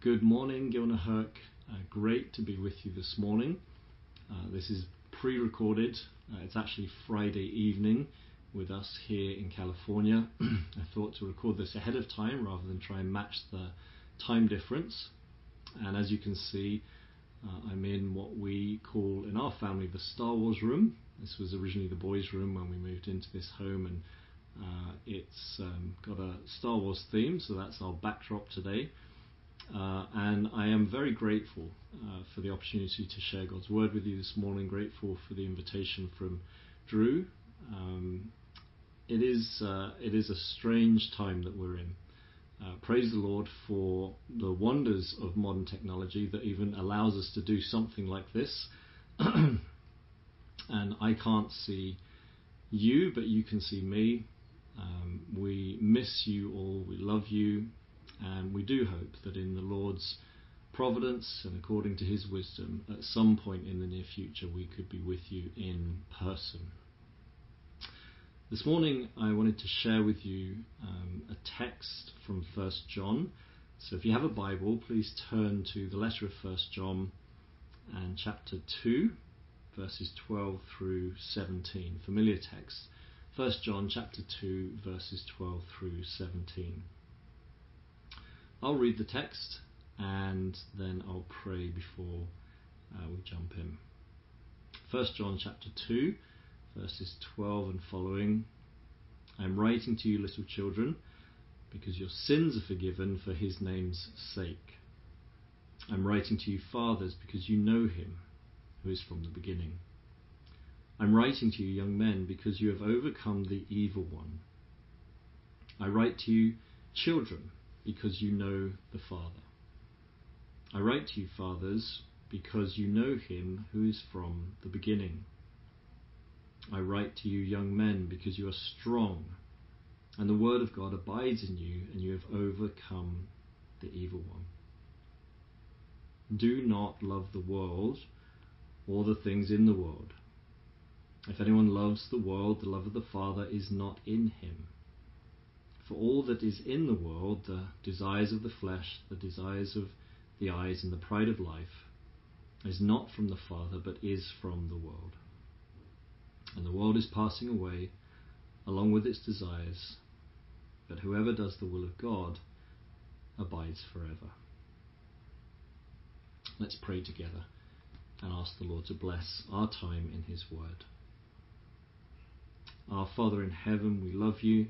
Good morning, Gilnahirk. Uh, great to be with you this morning. Uh, this is pre recorded, uh, it's actually Friday evening with us here in California. I thought to record this ahead of time rather than try and match the time difference. And as you can see, uh, I'm in what we call in our family the Star Wars room. This was originally the boys' room when we moved into this home, and uh, it's um, got a Star Wars theme, so that's our backdrop today. Uh, and I am very grateful uh, for the opportunity to share God's word with you this morning. Grateful for the invitation from Drew. Um, it is uh, it is a strange time that we're in. Uh, praise the Lord for the wonders of modern technology that even allows us to do something like this. and I can't see you, but you can see me. Um, we miss you all. We love you. And we do hope that in the Lord's providence and according to his wisdom, at some point in the near future, we could be with you in person. This morning, I wanted to share with you um, a text from 1 John. So if you have a Bible, please turn to the letter of 1 John and chapter 2, verses 12 through 17. Familiar text. 1 John chapter 2, verses 12 through 17. I'll read the text and then I'll pray before uh, we jump in. 1 John chapter 2, verses 12 and following. I am writing to you, little children, because your sins are forgiven for his name's sake. I'm writing to you, fathers, because you know him who is from the beginning. I'm writing to you, young men, because you have overcome the evil one. I write to you, children because you know the Father. I write to you, fathers, because you know him who is from the beginning. I write to you, young men, because you are strong, and the word of God abides in you, and you have overcome the evil one. Do not love the world or the things in the world. If anyone loves the world, the love of the Father is not in him. For all that is in the world, the desires of the flesh, the desires of the eyes, and the pride of life, is not from the Father, but is from the world. And the world is passing away along with its desires, but whoever does the will of God abides forever. Let's pray together and ask the Lord to bless our time in His Word. Our Father in heaven, we love you.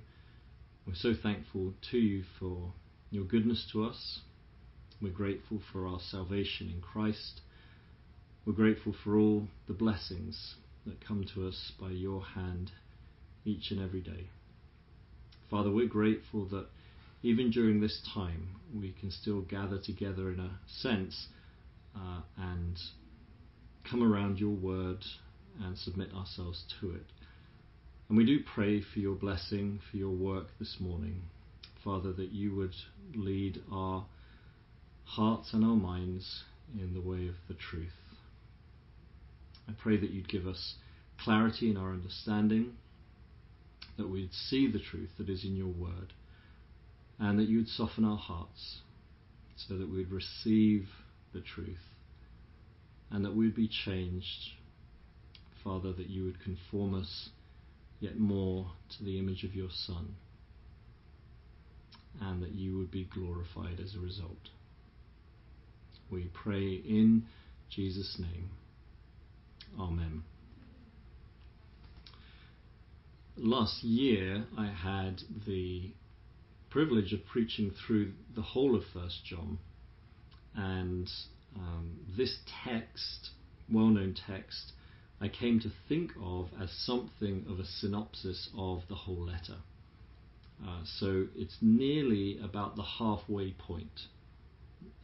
We're so thankful to you for your goodness to us. We're grateful for our salvation in Christ. We're grateful for all the blessings that come to us by your hand each and every day. Father, we're grateful that even during this time we can still gather together in a sense uh, and come around your word and submit ourselves to it. And we do pray for your blessing, for your work this morning. Father, that you would lead our hearts and our minds in the way of the truth. I pray that you'd give us clarity in our understanding, that we'd see the truth that is in your word, and that you'd soften our hearts so that we'd receive the truth and that we'd be changed. Father, that you would conform us yet more to the image of your Son, and that you would be glorified as a result. We pray in Jesus' name. Amen. Last year, I had the privilege of preaching through the whole of First John, and um, this text, well-known text, I came to think of as something of a synopsis of the whole letter. Uh, so it's nearly about the halfway point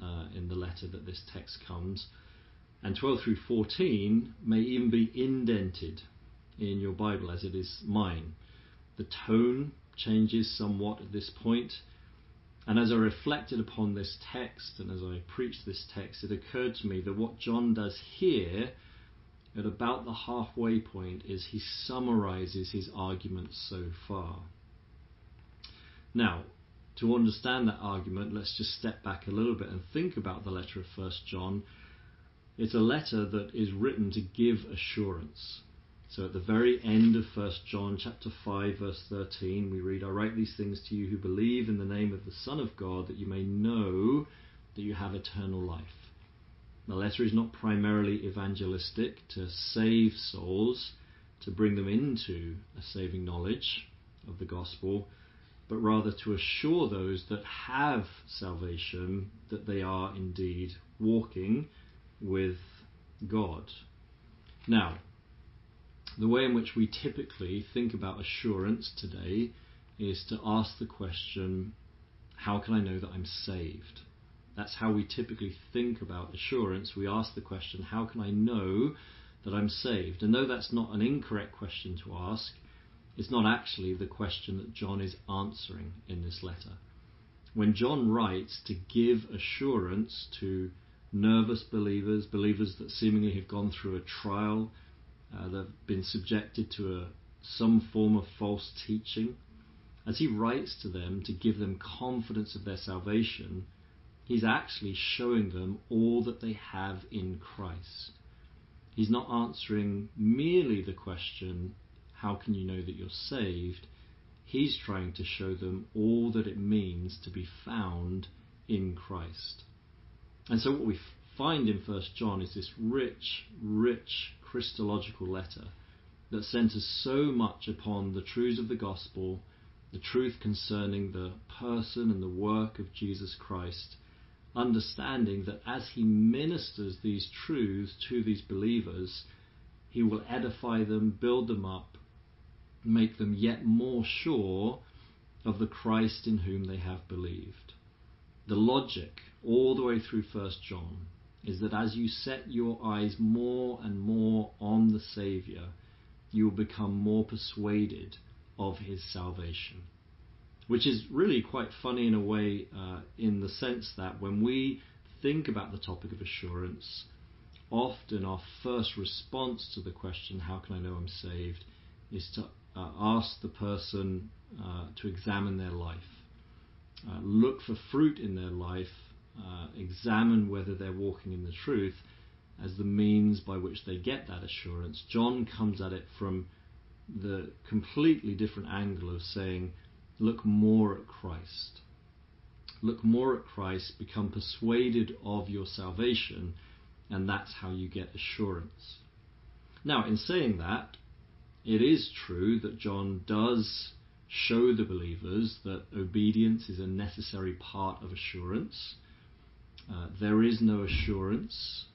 uh, in the letter that this text comes. And 12 through 14 may even be indented in your Bible as it is mine. The tone changes somewhat at this point. And as I reflected upon this text and as I preached this text, it occurred to me that what John does here at about the halfway point is he summarizes his arguments so far. Now, to understand that argument, let's just step back a little bit and think about the letter of 1 John. It's a letter that is written to give assurance. So at the very end of 1 John chapter 5 verse 13 we read I write these things to you who believe in the name of the Son of God that you may know that you have eternal life. The letter is not primarily evangelistic to save souls, to bring them into a saving knowledge of the gospel, but rather to assure those that have salvation that they are indeed walking with God. Now, the way in which we typically think about assurance today is to ask the question, How can I know that I'm saved? That's how we typically think about assurance. We ask the question, How can I know that I'm saved? And though that's not an incorrect question to ask, it's not actually the question that John is answering in this letter. When John writes to give assurance to nervous believers, believers that seemingly have gone through a trial, uh, that have been subjected to a, some form of false teaching, as he writes to them to give them confidence of their salvation, he's actually showing them all that they have in Christ. He's not answering merely the question, how can you know that you're saved? He's trying to show them all that it means to be found in Christ. And so what we find in 1 John is this rich, rich Christological letter that centers so much upon the truths of the gospel, the truth concerning the person and the work of Jesus Christ, understanding that as he ministers these truths to these believers, he will edify them, build them up, make them yet more sure of the Christ in whom they have believed. The logic all the way through 1 John is that as you set your eyes more and more on the Saviour, you will become more persuaded of his salvation. Which is really quite funny in a way, uh, in the sense that when we think about the topic of assurance, often our first response to the question, How can I know I'm saved? is to uh, ask the person uh, to examine their life. Uh, look for fruit in their life, uh, examine whether they're walking in the truth as the means by which they get that assurance. John comes at it from the completely different angle of saying, look more at Christ. Look more at Christ, become persuaded of your salvation, and that's how you get assurance. Now, in saying that, it is true that John does show the believers that obedience is a necessary part of assurance. Uh, there is no assurance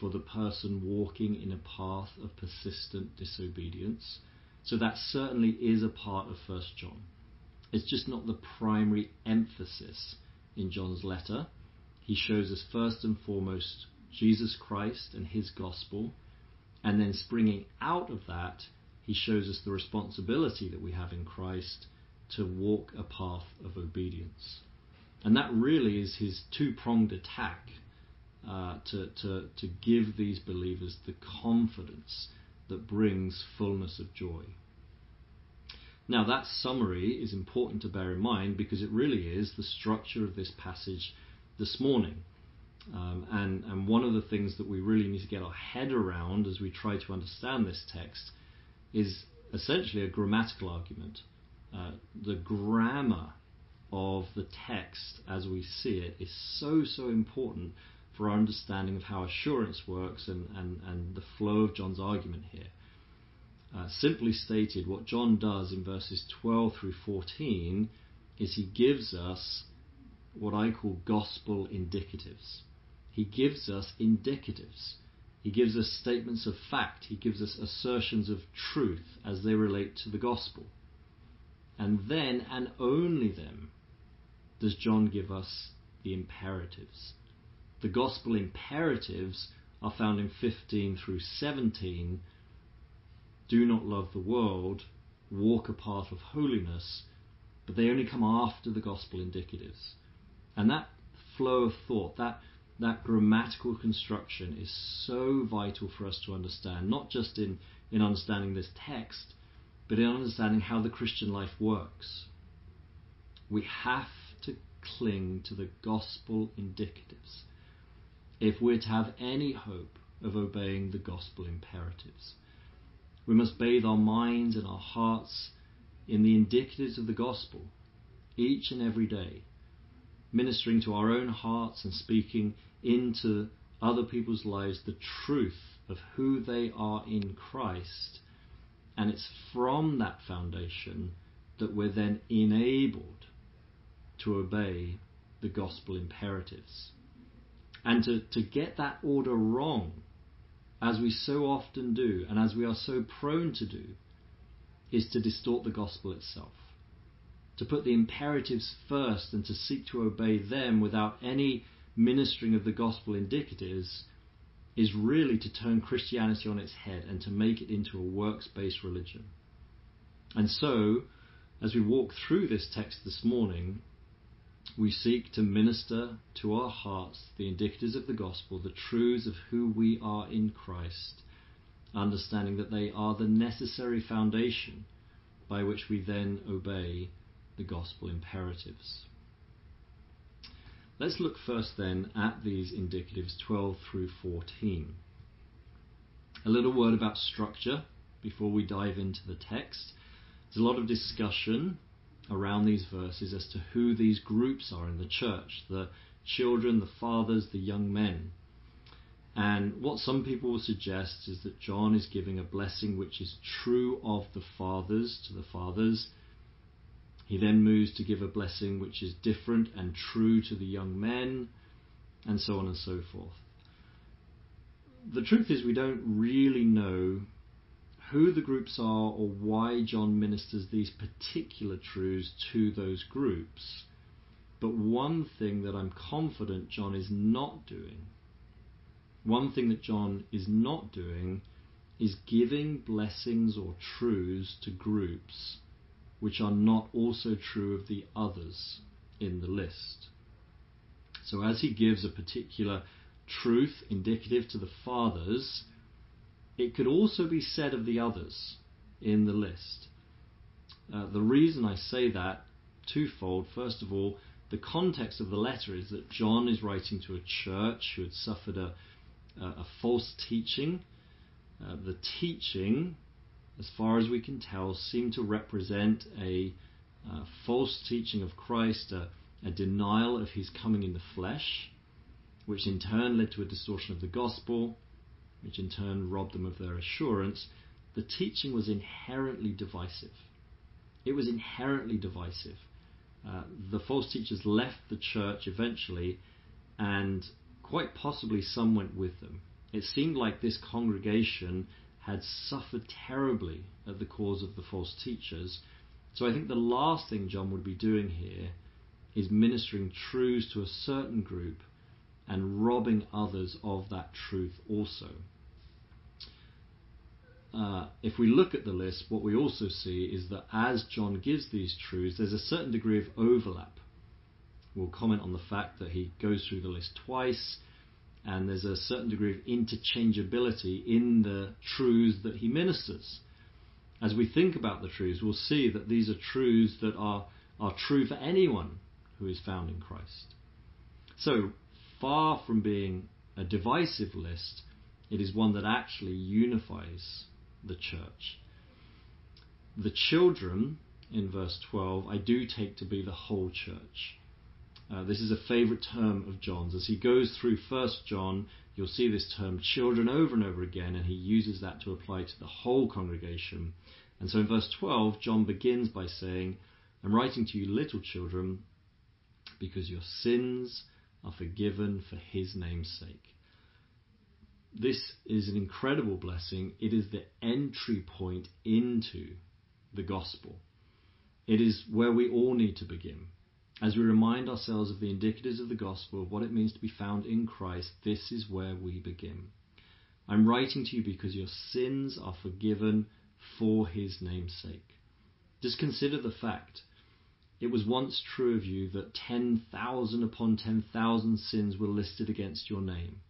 for the person walking in a path of persistent disobedience. So that certainly is a part of 1 John. It's just not the primary emphasis in John's letter. He shows us first and foremost Jesus Christ and his gospel, and then springing out of that, he shows us the responsibility that we have in Christ to walk a path of obedience. And that really is his two pronged attack uh, to, to, to give these believers the confidence that brings fullness of joy. Now, that summary is important to bear in mind because it really is the structure of this passage this morning. Um, and, and one of the things that we really need to get our head around as we try to understand this text is essentially a grammatical argument. Uh, the grammar of the text as we see it is so, so important for our understanding of how assurance works and, and, and the flow of John's argument here. Uh, simply stated, what John does in verses 12 through 14 is he gives us what I call gospel indicatives. He gives us indicatives. He gives us statements of fact. He gives us assertions of truth as they relate to the gospel. And then, and only then, does John give us the imperatives. The gospel imperatives are found in 15 through 17. Do not love the world, walk a path of holiness, but they only come after the gospel indicatives. And that flow of thought, that that grammatical construction is so vital for us to understand, not just in, in understanding this text, but in understanding how the Christian life works. We have to cling to the gospel indicatives if we're to have any hope of obeying the gospel imperatives. We must bathe our minds and our hearts in the indicatives of the gospel each and every day, ministering to our own hearts and speaking into other people's lives the truth of who they are in Christ. And it's from that foundation that we're then enabled to obey the gospel imperatives. And to, to get that order wrong, as we so often do, and as we are so prone to do, is to distort the gospel itself. To put the imperatives first and to seek to obey them without any ministering of the gospel indicatives is really to turn Christianity on its head and to make it into a works based religion. And so, as we walk through this text this morning, we seek to minister to our hearts the indicatives of the gospel, the truths of who we are in Christ, understanding that they are the necessary foundation by which we then obey the gospel imperatives. Let's look first then at these indicatives 12 through 14. A little word about structure before we dive into the text. There's a lot of discussion around these verses as to who these groups are in the church the children, the fathers, the young men. And what some people will suggest is that John is giving a blessing which is true of the fathers to the fathers he then moves to give a blessing which is different and true to the young men, and so on and so forth. The truth is, we don't really know who the groups are or why John ministers these particular truths to those groups. But one thing that I'm confident John is not doing, one thing that John is not doing, is giving blessings or truths to groups which are not also true of the others in the list. So, as he gives a particular truth indicative to the fathers, it could also be said of the others in the list. Uh, the reason I say that, twofold. First of all, the context of the letter is that John is writing to a church who had suffered a, a, false teaching. Uh, the teaching as far as we can tell, seemed to represent a false teaching of Christ, a, a denial of his coming in the flesh, which in turn led to a distortion of the gospel, which in turn robbed them of their assurance. The teaching was inherently divisive. It was inherently divisive. Uh, the false teachers left the church eventually, and quite possibly some went with them. It seemed like this congregation had suffered terribly at the cause of the false teachers. So I think the last thing John would be doing here is ministering truths to a certain group and robbing others of that truth also. Uh, if we look at the list, what we also see is that as John gives these truths, there's a certain degree of overlap. We'll comment on the fact that he goes through the list twice and there's a certain degree of interchangeability in the truths that he ministers. As we think about the truths, we'll see that these are truths that are, are true for anyone who is found in Christ. So, far from being a divisive list, it is one that actually unifies the church. The children, in verse 12, I do take to be the whole church. Uh, this is a favourite term of John's. As he goes through First John, you'll see this term children over and over again, and he uses that to apply to the whole congregation. And so in verse 12, John begins by saying, I'm writing to you, little children, because your sins are forgiven for his name's sake. This is an incredible blessing. It is the entry point into the gospel. It is where we all need to begin. As we remind ourselves of the indicatives of the gospel, of what it means to be found in Christ, this is where we begin. I'm writing to you because your sins are forgiven for his name's sake. Just consider the fact it was once true of you that 10,000 upon 10,000 sins were listed against your name.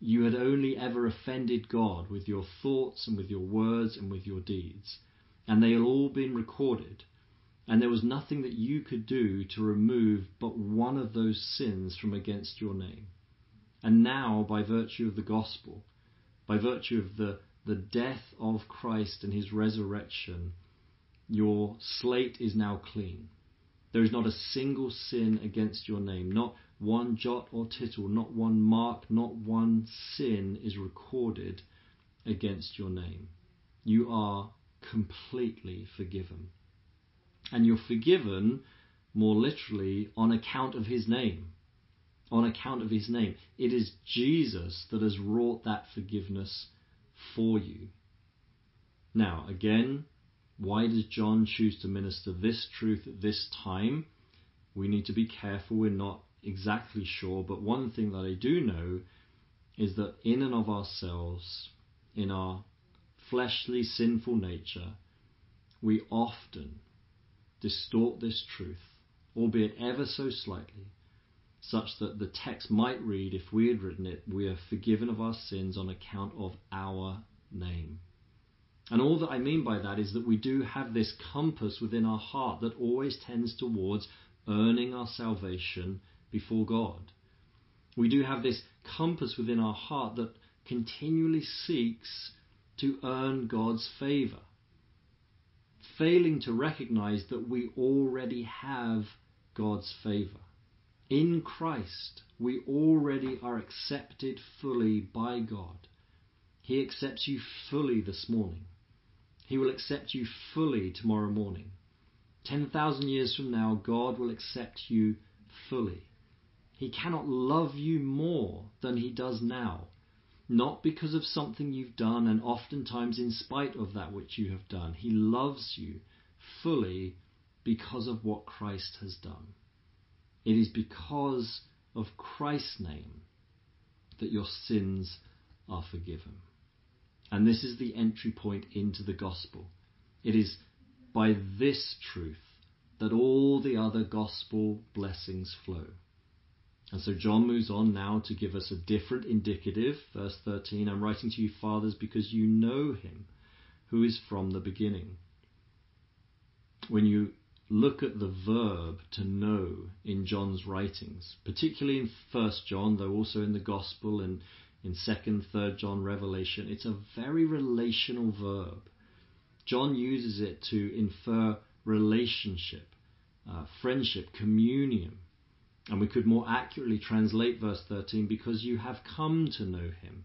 You had only ever offended God with your thoughts and with your words and with your deeds, and they had all been recorded And there was nothing that you could do to remove but one of those sins from against your name. And now, by virtue of the gospel, by virtue of the, the death of Christ and his resurrection, your slate is now clean. There is not a single sin against your name, not one jot or tittle, not one mark, not one sin is recorded against your name. You are completely forgiven. And you're forgiven, more literally, on account of his name. On account of his name. It is Jesus that has wrought that forgiveness for you. Now, again, why does John choose to minister this truth at this time? We need to be careful. We're not exactly sure, but one thing that I do know is that in and of ourselves, in our fleshly, sinful nature, we often distort this truth, albeit ever so slightly, such that the text might read, if we had written it, we are forgiven of our sins on account of our name. And all that I mean by that is that we do have this compass within our heart that always tends towards earning our salvation before God. We do have this compass within our heart that continually seeks to earn God's favor, failing to recognize that we already have God's favor. In Christ, we already are accepted fully by God. He accepts you fully this morning. He will accept you fully tomorrow morning. 10,000 years from now, God will accept you fully. He cannot love you more than he does now, not because of something you've done and oftentimes in spite of that which you have done. He loves you fully because of what Christ has done. It is because of Christ's name that your sins are forgiven. And this is the entry point into the gospel. It is by this truth that all the other gospel blessings flow. And so John moves on now to give us a different indicative. Verse 13 I'm writing to you, fathers, because you know him who is from the beginning. When you look at the verb to know in John's writings, particularly in 1 John, though also in the Gospel and in 2nd, 3rd John, Revelation, it's a very relational verb. John uses it to infer relationship, uh, friendship, communion. And we could more accurately translate verse 13 because you have come to know him.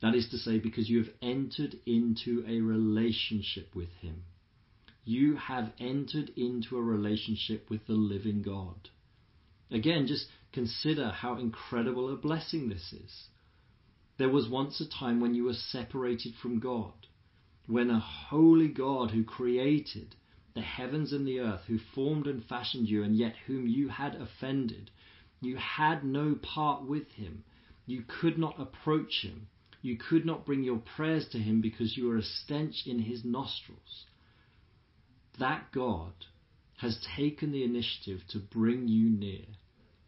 That is to say, because you have entered into a relationship with him. You have entered into a relationship with the living God. Again, just consider how incredible a blessing this is. There was once a time when you were separated from God, when a holy God who created the heavens and the earth, who formed and fashioned you, and yet whom you had offended, you had no part with him. You could not approach him. You could not bring your prayers to him because you were a stench in his nostrils. That God has taken the initiative to bring you near.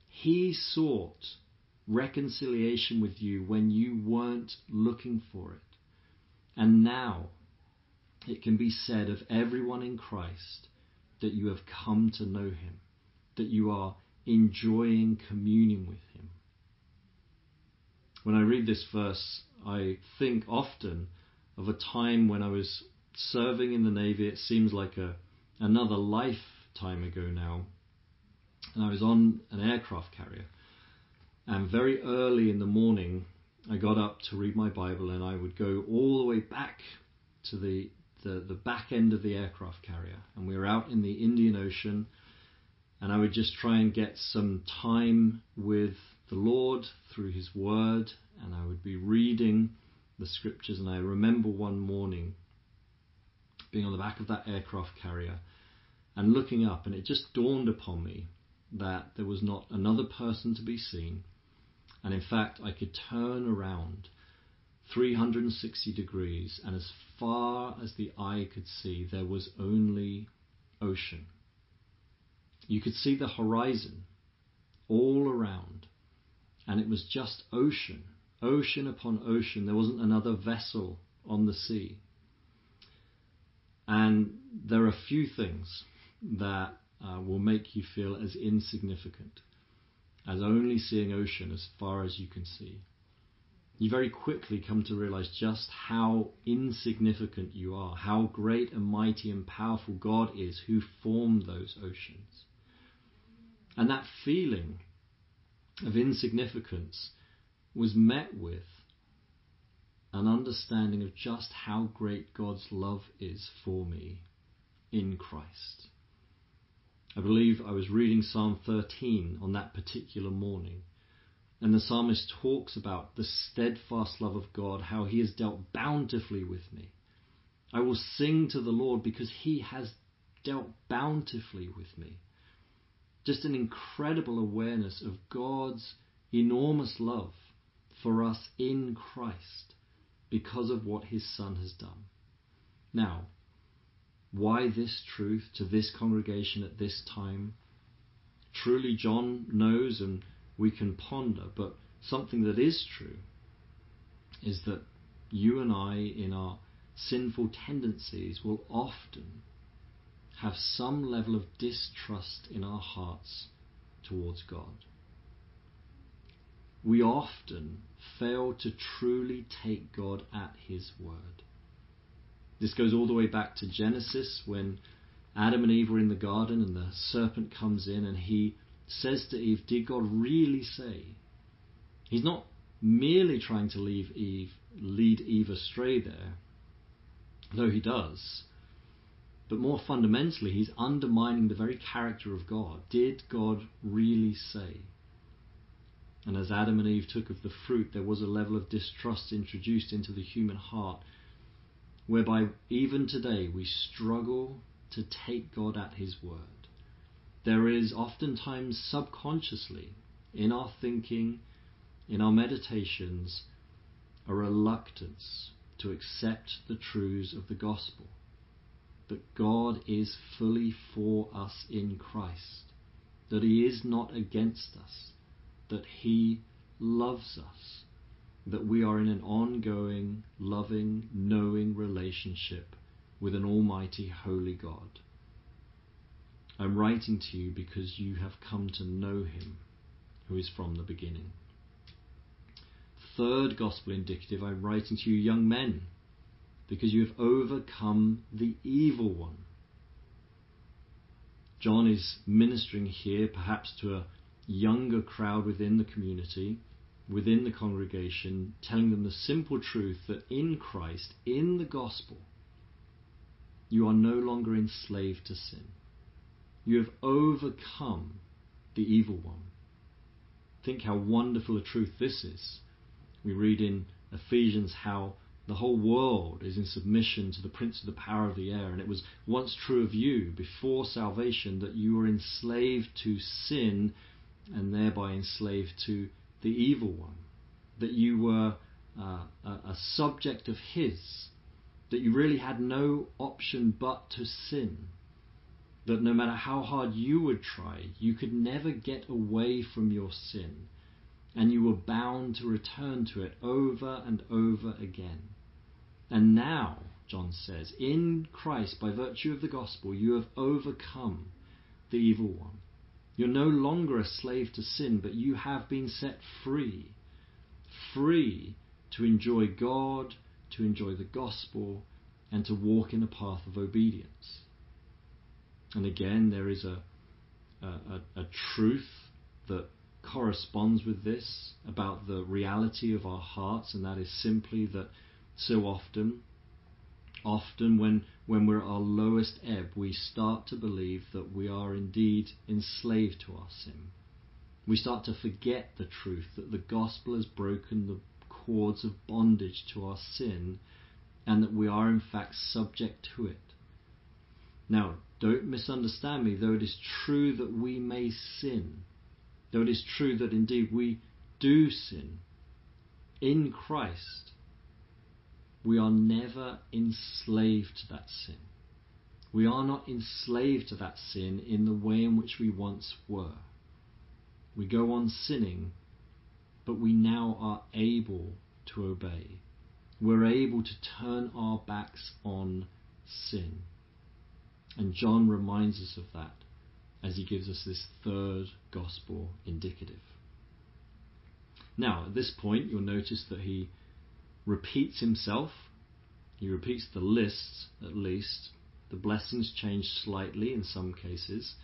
He sought reconciliation with you when you weren't looking for it. And now it can be said of everyone in Christ that you have come to know him, that you are enjoying communion with him. When I read this verse, I think often of a time when I was serving in the Navy. It seems like a another lifetime ago now. And I was on an aircraft carrier and very early in the morning, I got up to read my Bible, and I would go all the way back to the, the, the back end of the aircraft carrier. And we were out in the Indian Ocean, and I would just try and get some time with the Lord through His Word, and I would be reading the scriptures. And I remember one morning being on the back of that aircraft carrier and looking up, and it just dawned upon me that there was not another person to be seen and in fact, I could turn around 360 degrees, and as far as the eye could see, there was only ocean. You could see the horizon all around, and it was just ocean, ocean upon ocean. There wasn't another vessel on the sea. And there are few things that uh, will make you feel as insignificant as only seeing ocean as far as you can see. You very quickly come to realize just how insignificant you are, how great and mighty and powerful God is who formed those oceans. And that feeling of insignificance was met with an understanding of just how great God's love is for me in Christ. I believe I was reading Psalm 13 on that particular morning, and the psalmist talks about the steadfast love of God, how he has dealt bountifully with me. I will sing to the Lord because he has dealt bountifully with me. Just an incredible awareness of God's enormous love for us in Christ because of what his Son has done. Now, why this truth to this congregation at this time? Truly, John knows and we can ponder, but something that is true is that you and I, in our sinful tendencies, will often have some level of distrust in our hearts towards God. We often fail to truly take God at His word. This goes all the way back to Genesis when Adam and Eve were in the garden and the serpent comes in and he says to Eve, Did God really say? He's not merely trying to leave Eve, lead Eve astray there, though he does. But more fundamentally, he's undermining the very character of God. Did God really say? And as Adam and Eve took of the fruit, there was a level of distrust introduced into the human heart whereby even today we struggle to take God at His word. There is oftentimes subconsciously in our thinking, in our meditations, a reluctance to accept the truths of the gospel. That God is fully for us in Christ, that He is not against us, that He loves us that we are in an ongoing, loving, knowing relationship with an almighty, holy God. I'm writing to you because you have come to know him who is from the beginning. Third gospel indicative, I'm writing to you, young men, because you have overcome the evil one. John is ministering here perhaps to a younger crowd within the community within the congregation, telling them the simple truth that in Christ, in the gospel, you are no longer enslaved to sin. You have overcome the evil one. Think how wonderful a truth this is. We read in Ephesians how the whole world is in submission to the prince of the power of the air, and it was once true of you before salvation that you were enslaved to sin and thereby enslaved to the evil one, that you were uh, a, a subject of his, that you really had no option but to sin, that no matter how hard you would try, you could never get away from your sin, and you were bound to return to it over and over again. And now, John says, in Christ, by virtue of the gospel, you have overcome the evil one. You're no longer a slave to sin, but you have been set free. Free to enjoy God, to enjoy the gospel, and to walk in a path of obedience. And again, there is a, a, a truth that corresponds with this about the reality of our hearts, and that is simply that so often Often, when, when we're at our lowest ebb, we start to believe that we are indeed enslaved to our sin. We start to forget the truth that the gospel has broken the cords of bondage to our sin and that we are in fact subject to it. Now, don't misunderstand me, though it is true that we may sin, though it is true that indeed we do sin, in Christ we are never enslaved to that sin. We are not enslaved to that sin in the way in which we once were. We go on sinning, but we now are able to obey. We're able to turn our backs on sin. And John reminds us of that as he gives us this third gospel indicative. Now, at this point, you'll notice that he repeats himself. He repeats the lists, at least. The blessings change slightly in some cases.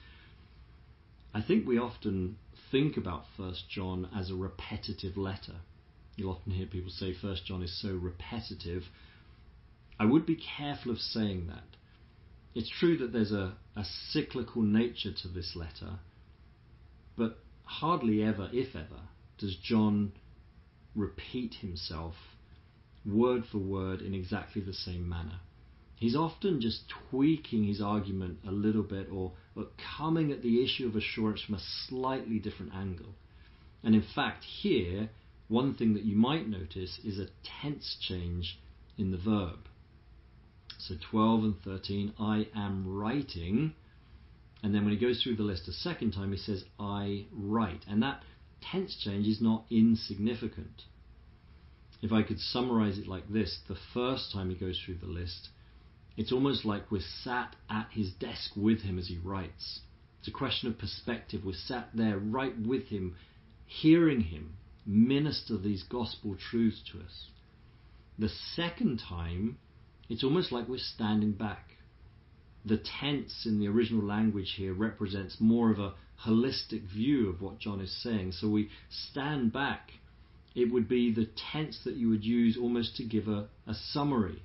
I think we often think about First John as a repetitive letter. You'll often hear people say First John is so repetitive. I would be careful of saying that. It's true that there's a, a cyclical nature to this letter, but hardly ever, if ever, does John repeat himself word for word in exactly the same manner. He's often just tweaking his argument a little bit or, or coming at the issue of assurance from a slightly different angle. And in fact, here, one thing that you might notice is a tense change in the verb. So 12 and 13, I am writing. And then when he goes through the list a second time, he says, I write. And that tense change is not insignificant. If I could summarize it like this, the first time he goes through the list, it's almost like we're sat at his desk with him as he writes. It's a question of perspective. We're sat there right with him, hearing him minister these gospel truths to us. The second time, it's almost like we're standing back. The tense in the original language here represents more of a holistic view of what John is saying. So we stand back. It would be the tense that you would use almost to give a, a summary.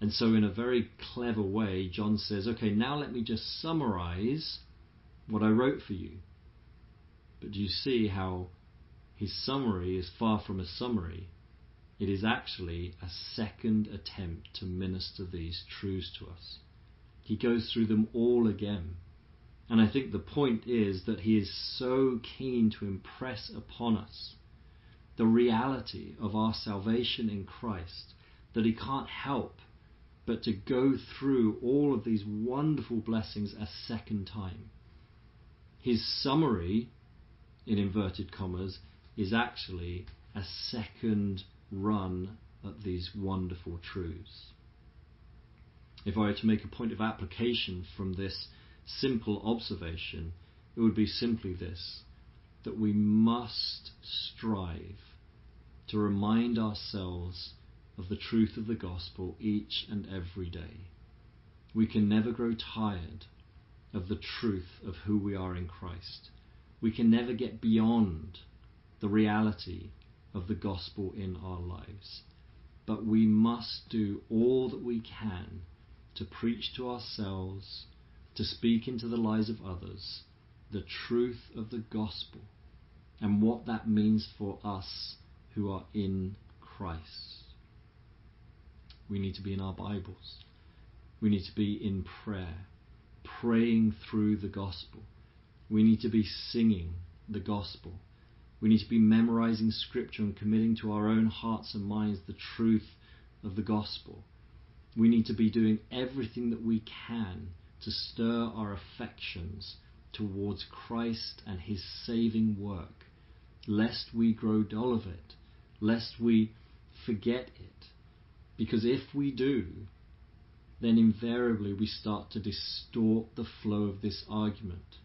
And so, in a very clever way, John says, okay, now let me just summarize what I wrote for you. But do you see how his summary is far from a summary? It is actually a second attempt to minister these truths to us. He goes through them all again. And I think the point is that he is so keen to impress upon us the reality of our salvation in Christ that he can't help but to go through all of these wonderful blessings a second time. His summary, in inverted commas, is actually a second run at these wonderful truths. If I were to make a point of application from this simple observation, it would be simply this that we must strive to remind ourselves of the truth of the gospel each and every day. We can never grow tired of the truth of who we are in Christ. We can never get beyond the reality of the gospel in our lives. But we must do all that we can to preach to ourselves, to speak into the lives of others, the truth of the gospel and what that means for us who are in Christ. We need to be in our Bibles. We need to be in prayer, praying through the gospel. We need to be singing the gospel. We need to be memorizing scripture and committing to our own hearts and minds the truth of the gospel. We need to be doing everything that we can to stir our affections towards Christ and his saving work, lest we grow dull of it, lest we forget it. Because if we do, then invariably we start to distort the flow of this argument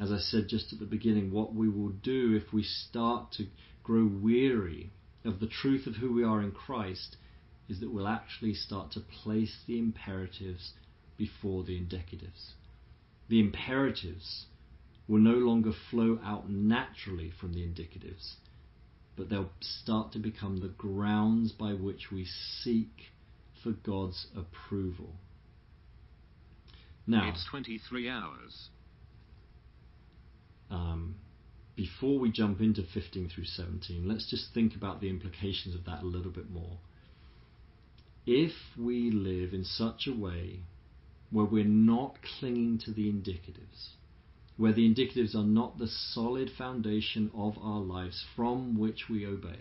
as I said just at the beginning, what we will do if we start to grow weary of the truth of who we are in Christ is that we'll actually start to place the imperatives before the indicatives. The imperatives will no longer flow out naturally from the indicatives, but they'll start to become the grounds by which we seek for God's approval. Now, it's 23 hours um, before we jump into 15 through 17, let's just think about the implications of that a little bit more. If we live in such a way where we're not clinging to the indicatives, where the indicatives are not the solid foundation of our lives from which we obey,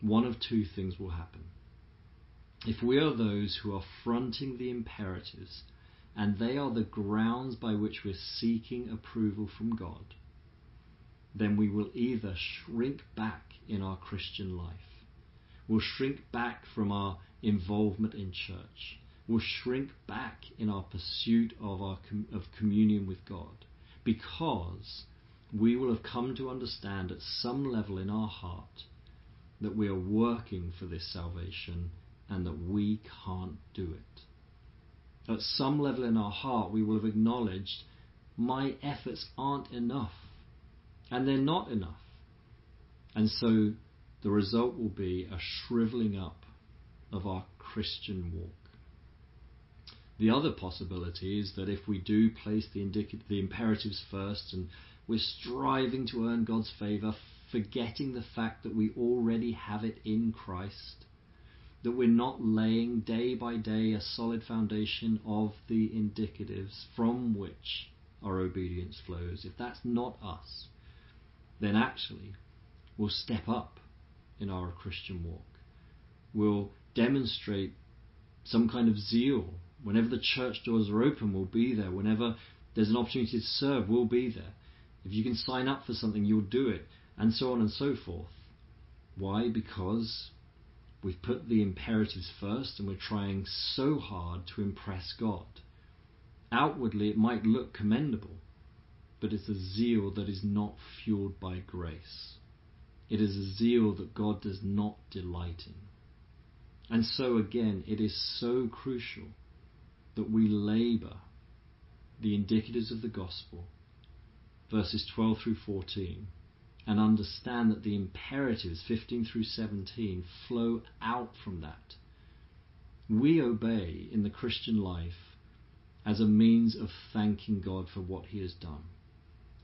one of two things will happen. If we are those who are fronting the imperatives and they are the grounds by which we're seeking approval from God, then we will either shrink back in our Christian life, we'll shrink back from our involvement in church, will shrink back in our pursuit of, our com- of communion with God because we will have come to understand at some level in our heart that we are working for this salvation and that we can't do it. At some level in our heart, we will have acknowledged my efforts aren't enough, and they're not enough. And so the result will be a shriveling up of our Christian walk. The other possibility is that if we do place the, indic- the imperatives first and we're striving to earn God's favour, forgetting the fact that we already have it in Christ, that we're not laying day by day a solid foundation of the indicatives from which our obedience flows. If that's not us, then actually we'll step up in our Christian walk. We'll demonstrate some kind of zeal. Whenever the church doors are open, we'll be there. Whenever there's an opportunity to serve, we'll be there. If you can sign up for something, you'll do it, and so on and so forth. Why? Because we've put the imperatives first and we're trying so hard to impress God. Outwardly, it might look commendable, but it's a zeal that is not fueled by grace. It is a zeal that God does not delight in. And so, again, it is so crucial that we labour the indicatives of the gospel, verses 12 through 14, and understand that the imperatives, 15 through 17, flow out from that. We obey in the Christian life as a means of thanking God for what He has done.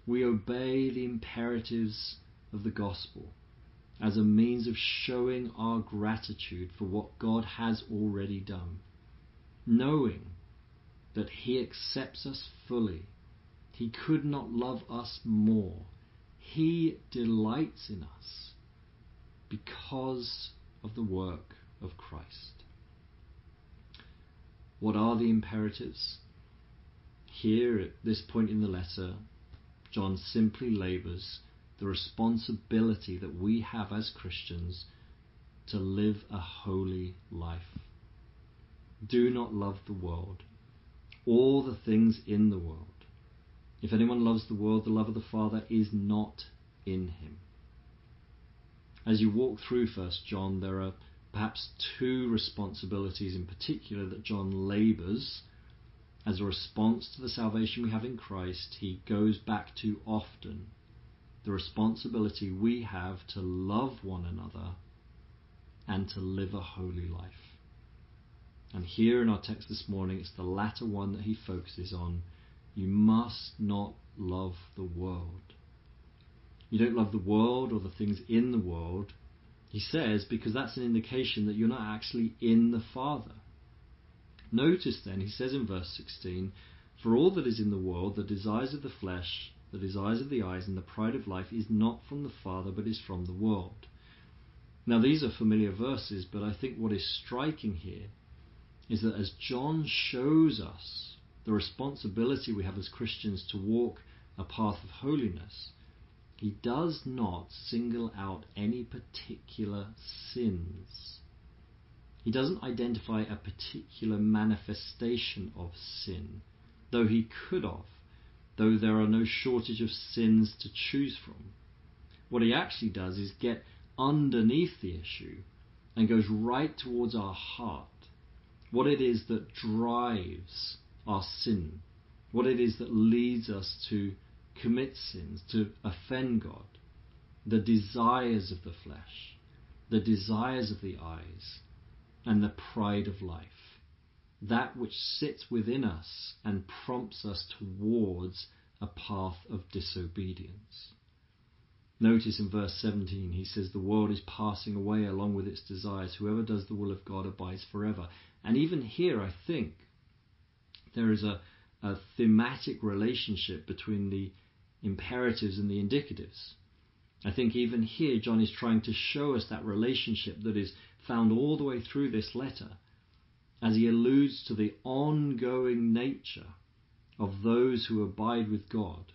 We obey the imperatives of the gospel as a means of showing our gratitude for what God has already done, knowing that He accepts us fully. He could not love us more. He delights in us because of the work of Christ. What are the imperatives? Here, at this point in the letter, John simply labours the responsibility that we have as Christians to live a holy life. Do not love the world or the things in the world. If anyone loves the world, the love of the Father is not in him. As you walk through First John, there are perhaps two responsibilities in particular that John labours as a response to the salvation we have in Christ. He goes back to often the responsibility we have to love one another and to live a holy life. And here in our text this morning, it's the latter one that he focuses on. You must not love the world. You don't love the world or the things in the world, he says, because that's an indication that you're not actually in the Father. Notice then, he says in verse 16, For all that is in the world, the desires of the flesh, the desires of the eyes and the pride of life is not from the Father, but is from the world. Now, these are familiar verses, but I think what is striking here is that as John shows us the responsibility we have as Christians to walk a path of holiness, he does not single out any particular sins. He doesn't identify a particular manifestation of sin, though he could have though there are no shortage of sins to choose from. What he actually does is get underneath the issue and goes right towards our heart. What it is that drives our sin. What it is that leads us to commit sins, to offend God. The desires of the flesh, the desires of the eyes, and the pride of life that which sits within us and prompts us towards a path of disobedience. Notice in verse 17, he says, The world is passing away along with its desires. Whoever does the will of God abides forever. And even here, I think, there is a, a thematic relationship between the imperatives and the indicatives. I think even here, John is trying to show us that relationship that is found all the way through this letter as he alludes to the ongoing nature of those who abide with God.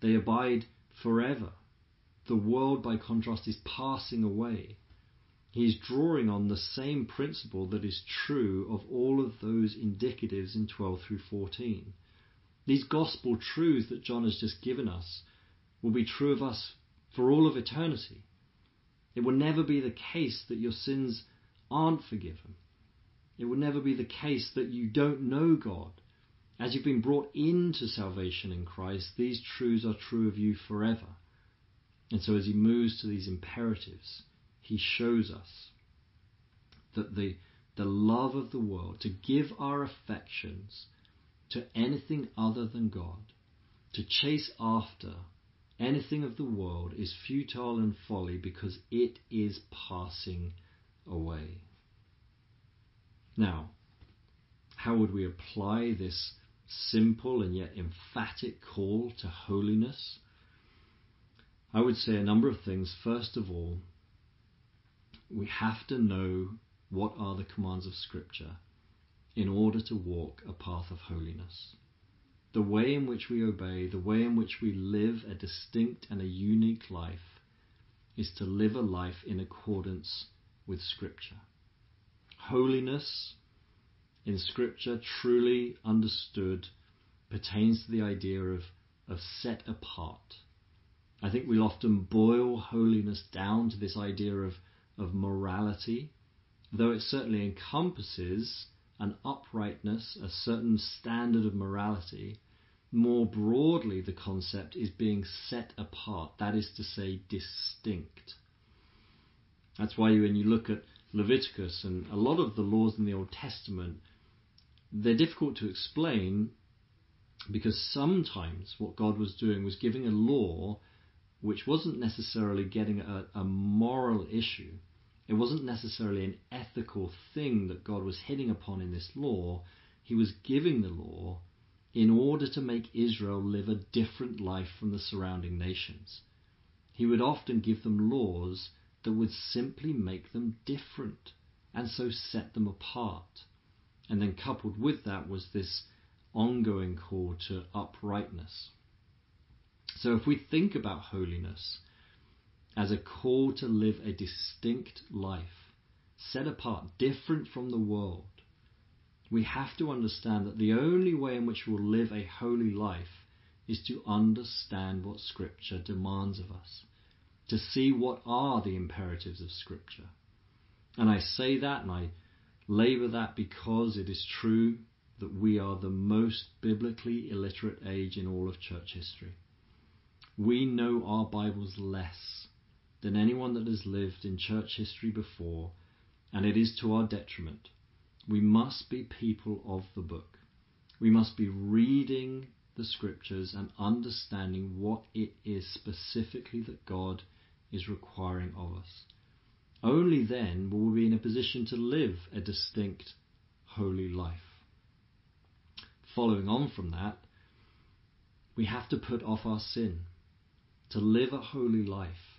They abide forever. The world, by contrast, is passing away. He's drawing on the same principle that is true of all of those indicatives in 12 through 14. These gospel truths that John has just given us will be true of us for all of eternity. It will never be the case that your sins aren't forgiven. It will never be the case that you don't know God. As you've been brought into salvation in Christ, these truths are true of you forever. And so as he moves to these imperatives, he shows us that the, the love of the world, to give our affections to anything other than God, to chase after anything of the world is futile and folly because it is passing away. Now, how would we apply this simple and yet emphatic call to holiness? I would say a number of things. First of all, we have to know what are the commands of Scripture in order to walk a path of holiness. The way in which we obey, the way in which we live a distinct and a unique life, is to live a life in accordance with Scripture. Holiness in Scripture, truly understood, pertains to the idea of, of set apart. I think we'll often boil holiness down to this idea of, of morality, though it certainly encompasses an uprightness, a certain standard of morality. More broadly, the concept is being set apart, that is to say, distinct. That's why when you look at Leviticus and a lot of the laws in the Old Testament, they're difficult to explain because sometimes what God was doing was giving a law which wasn't necessarily getting a, a moral issue. It wasn't necessarily an ethical thing that God was hitting upon in this law. He was giving the law in order to make Israel live a different life from the surrounding nations. He would often give them laws that would simply make them different and so set them apart. And then coupled with that was this ongoing call to uprightness. So if we think about holiness as a call to live a distinct life, set apart, different from the world, we have to understand that the only way in which we'll live a holy life is to understand what Scripture demands of us to see what are the imperatives of Scripture. And I say that and I labour that because it is true that we are the most biblically illiterate age in all of church history. We know our Bibles less than anyone that has lived in church history before, and it is to our detriment. We must be people of the book. We must be reading the scriptures and understanding what it is specifically that God is requiring of us. Only then will we be in a position to live a distinct, holy life. Following on from that, we have to put off our sin. To live a holy life,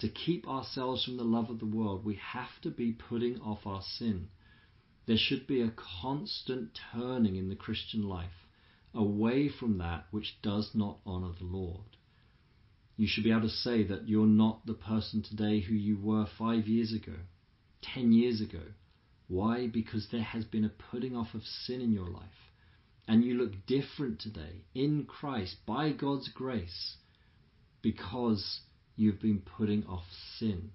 to keep ourselves from the love of the world, we have to be putting off our sin. There should be a constant turning in the Christian life away from that which does not honour the Lord. You should be able to say that you're not the person today who you were five years ago, ten years ago. Why? Because there has been a putting off of sin in your life. And you look different today in Christ by God's grace because you've been putting off sin.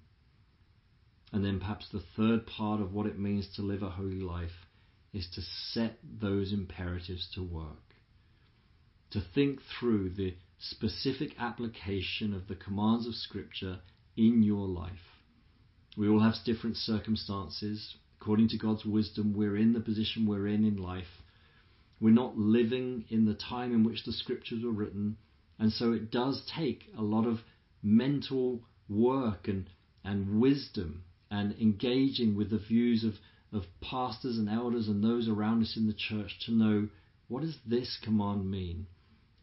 And then perhaps the third part of what it means to live a holy life is to set those imperatives to work. To think through the specific application of the commands of Scripture in your life. We all have different circumstances. According to God's wisdom, we're in the position we're in in life. We're not living in the time in which the Scriptures were written, and so it does take a lot of mental work and, and wisdom and engaging with the views of, of pastors and elders and those around us in the church to know what does this command mean?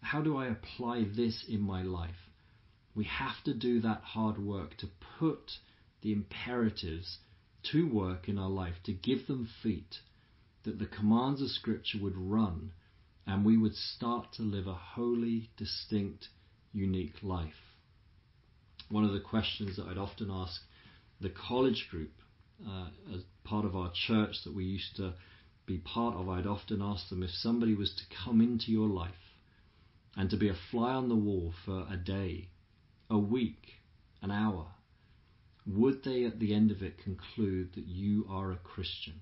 How do I apply this in my life? We have to do that hard work to put the imperatives to work in our life, to give them feet, that the commands of Scripture would run and we would start to live a holy, distinct, unique life. One of the questions that I'd often ask the college group uh, as part of our church that we used to be part of, I'd often ask them if somebody was to come into your life and to be a fly on the wall for a day, a week, an hour, would they at the end of it conclude that you are a Christian?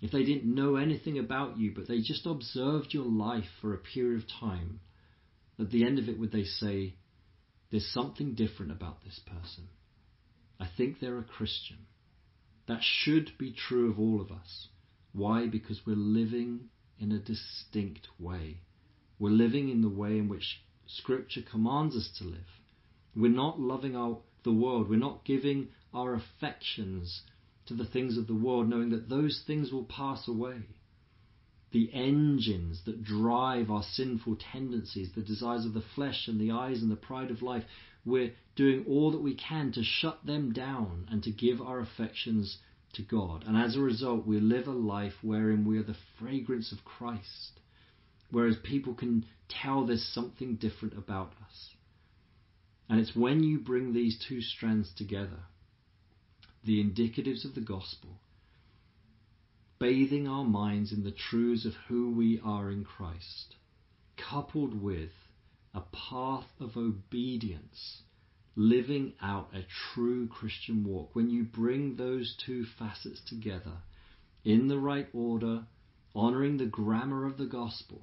If they didn't know anything about you, but they just observed your life for a period of time, at the end of it, would they say, There's something different about this person? I think they're a Christian. That should be true of all of us. Why? Because we're living in a distinct way. We're living in the way in which Scripture commands us to live. We're not loving our, the world. We're not giving our affections to the things of the world, knowing that those things will pass away. The engines that drive our sinful tendencies, the desires of the flesh and the eyes and the pride of life, we're doing all that we can to shut them down and to give our affections to God. And as a result, we live a life wherein we are the fragrance of Christ, whereas people can tell there's something different about us. And it's when you bring these two strands together, the indicatives of the gospel, bathing our minds in the truths of who we are in Christ, coupled with a path of obedience living out a true Christian walk, when you bring those two facets together in the right order, honoring the grammar of the gospel,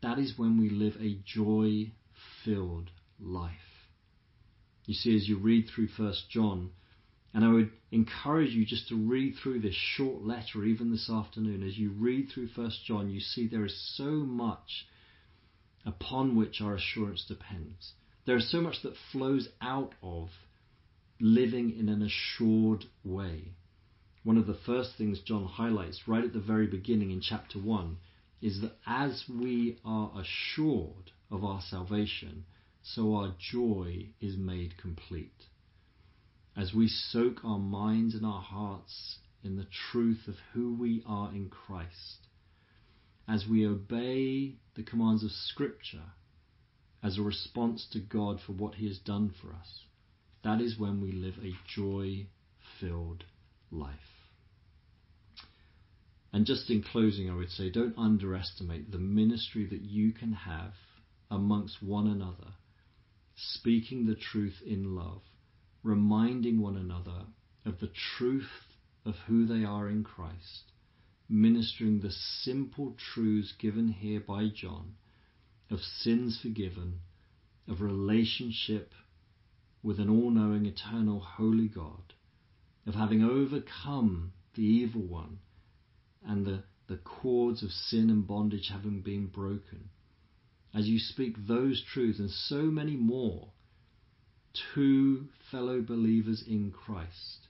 that is when we live a joy filled life. You see, as you read through First John, and I would encourage you just to read through this short letter even this afternoon. As you read through First John, you see there is so much upon which our assurance depends. There is so much that flows out of living in an assured way. One of the first things John highlights right at the very beginning in chapter 1 is that as we are assured of our salvation, so our joy is made complete. As we soak our minds and our hearts in the truth of who we are in Christ, as we obey the commands of Scripture, as a response to God for what He has done for us, that is when we live a joy filled life. And just in closing, I would say don't underestimate the ministry that you can have amongst one another, speaking the truth in love, reminding one another of the truth of who they are in Christ, ministering the simple truths given here by John of sins forgiven, of relationship with an all knowing, eternal, holy God, of having overcome the evil one and the, the cords of sin and bondage having been broken. As you speak those truths and so many more to fellow believers in Christ,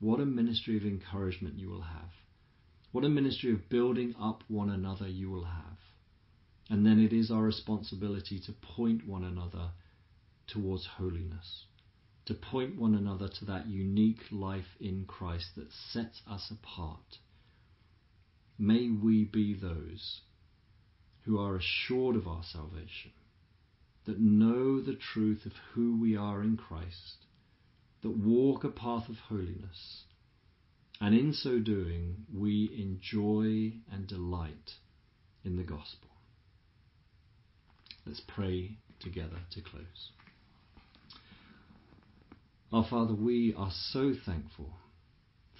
what a ministry of encouragement you will have. What a ministry of building up one another you will have. And then it is our responsibility to point one another towards holiness, to point one another to that unique life in Christ that sets us apart. May we be those who are assured of our salvation, that know the truth of who we are in Christ, that walk a path of holiness, and in so doing we enjoy and delight in the gospel. Let's pray together to close. Our Father, we are so thankful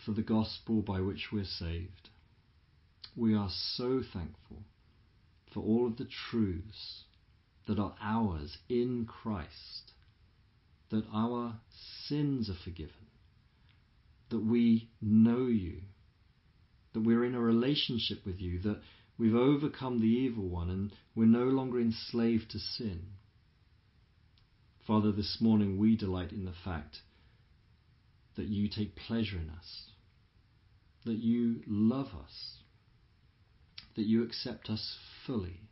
for the gospel by which we're saved. We are so thankful for all of the truths that are ours in Christ, that our sins are forgiven, that we know you, that we're in a relationship with you, that We've overcome the evil one and we're no longer enslaved to sin. Father, this morning we delight in the fact that you take pleasure in us, that you love us, that you accept us fully,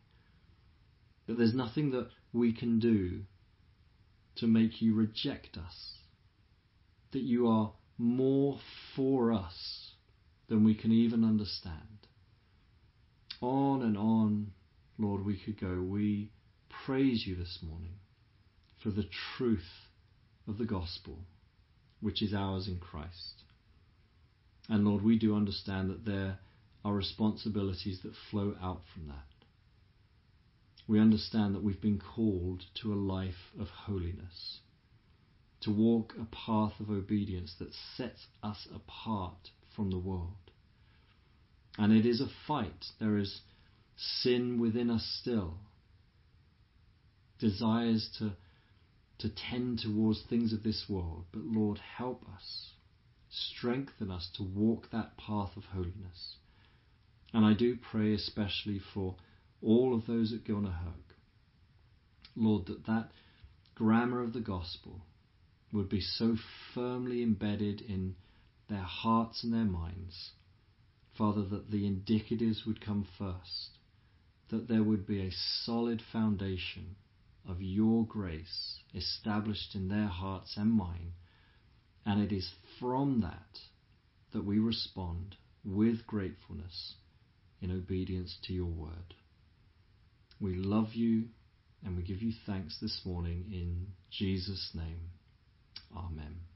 that there's nothing that we can do to make you reject us, that you are more for us than we can even understand. On and on, Lord, we could go. We praise you this morning for the truth of the gospel, which is ours in Christ. And Lord, we do understand that there are responsibilities that flow out from that. We understand that we've been called to a life of holiness, to walk a path of obedience that sets us apart from the world. And it is a fight. There is sin within us still, desires to, to tend towards things of this world. But Lord, help us, strengthen us to walk that path of holiness. And I do pray especially for all of those at Gilnahirk. Lord, that that grammar of the gospel would be so firmly embedded in their hearts and their minds, Father, that the indicatives would come first, that there would be a solid foundation of your grace established in their hearts and mine, and it is from that that we respond with gratefulness in obedience to your word. We love you and we give you thanks this morning in Jesus' name. Amen.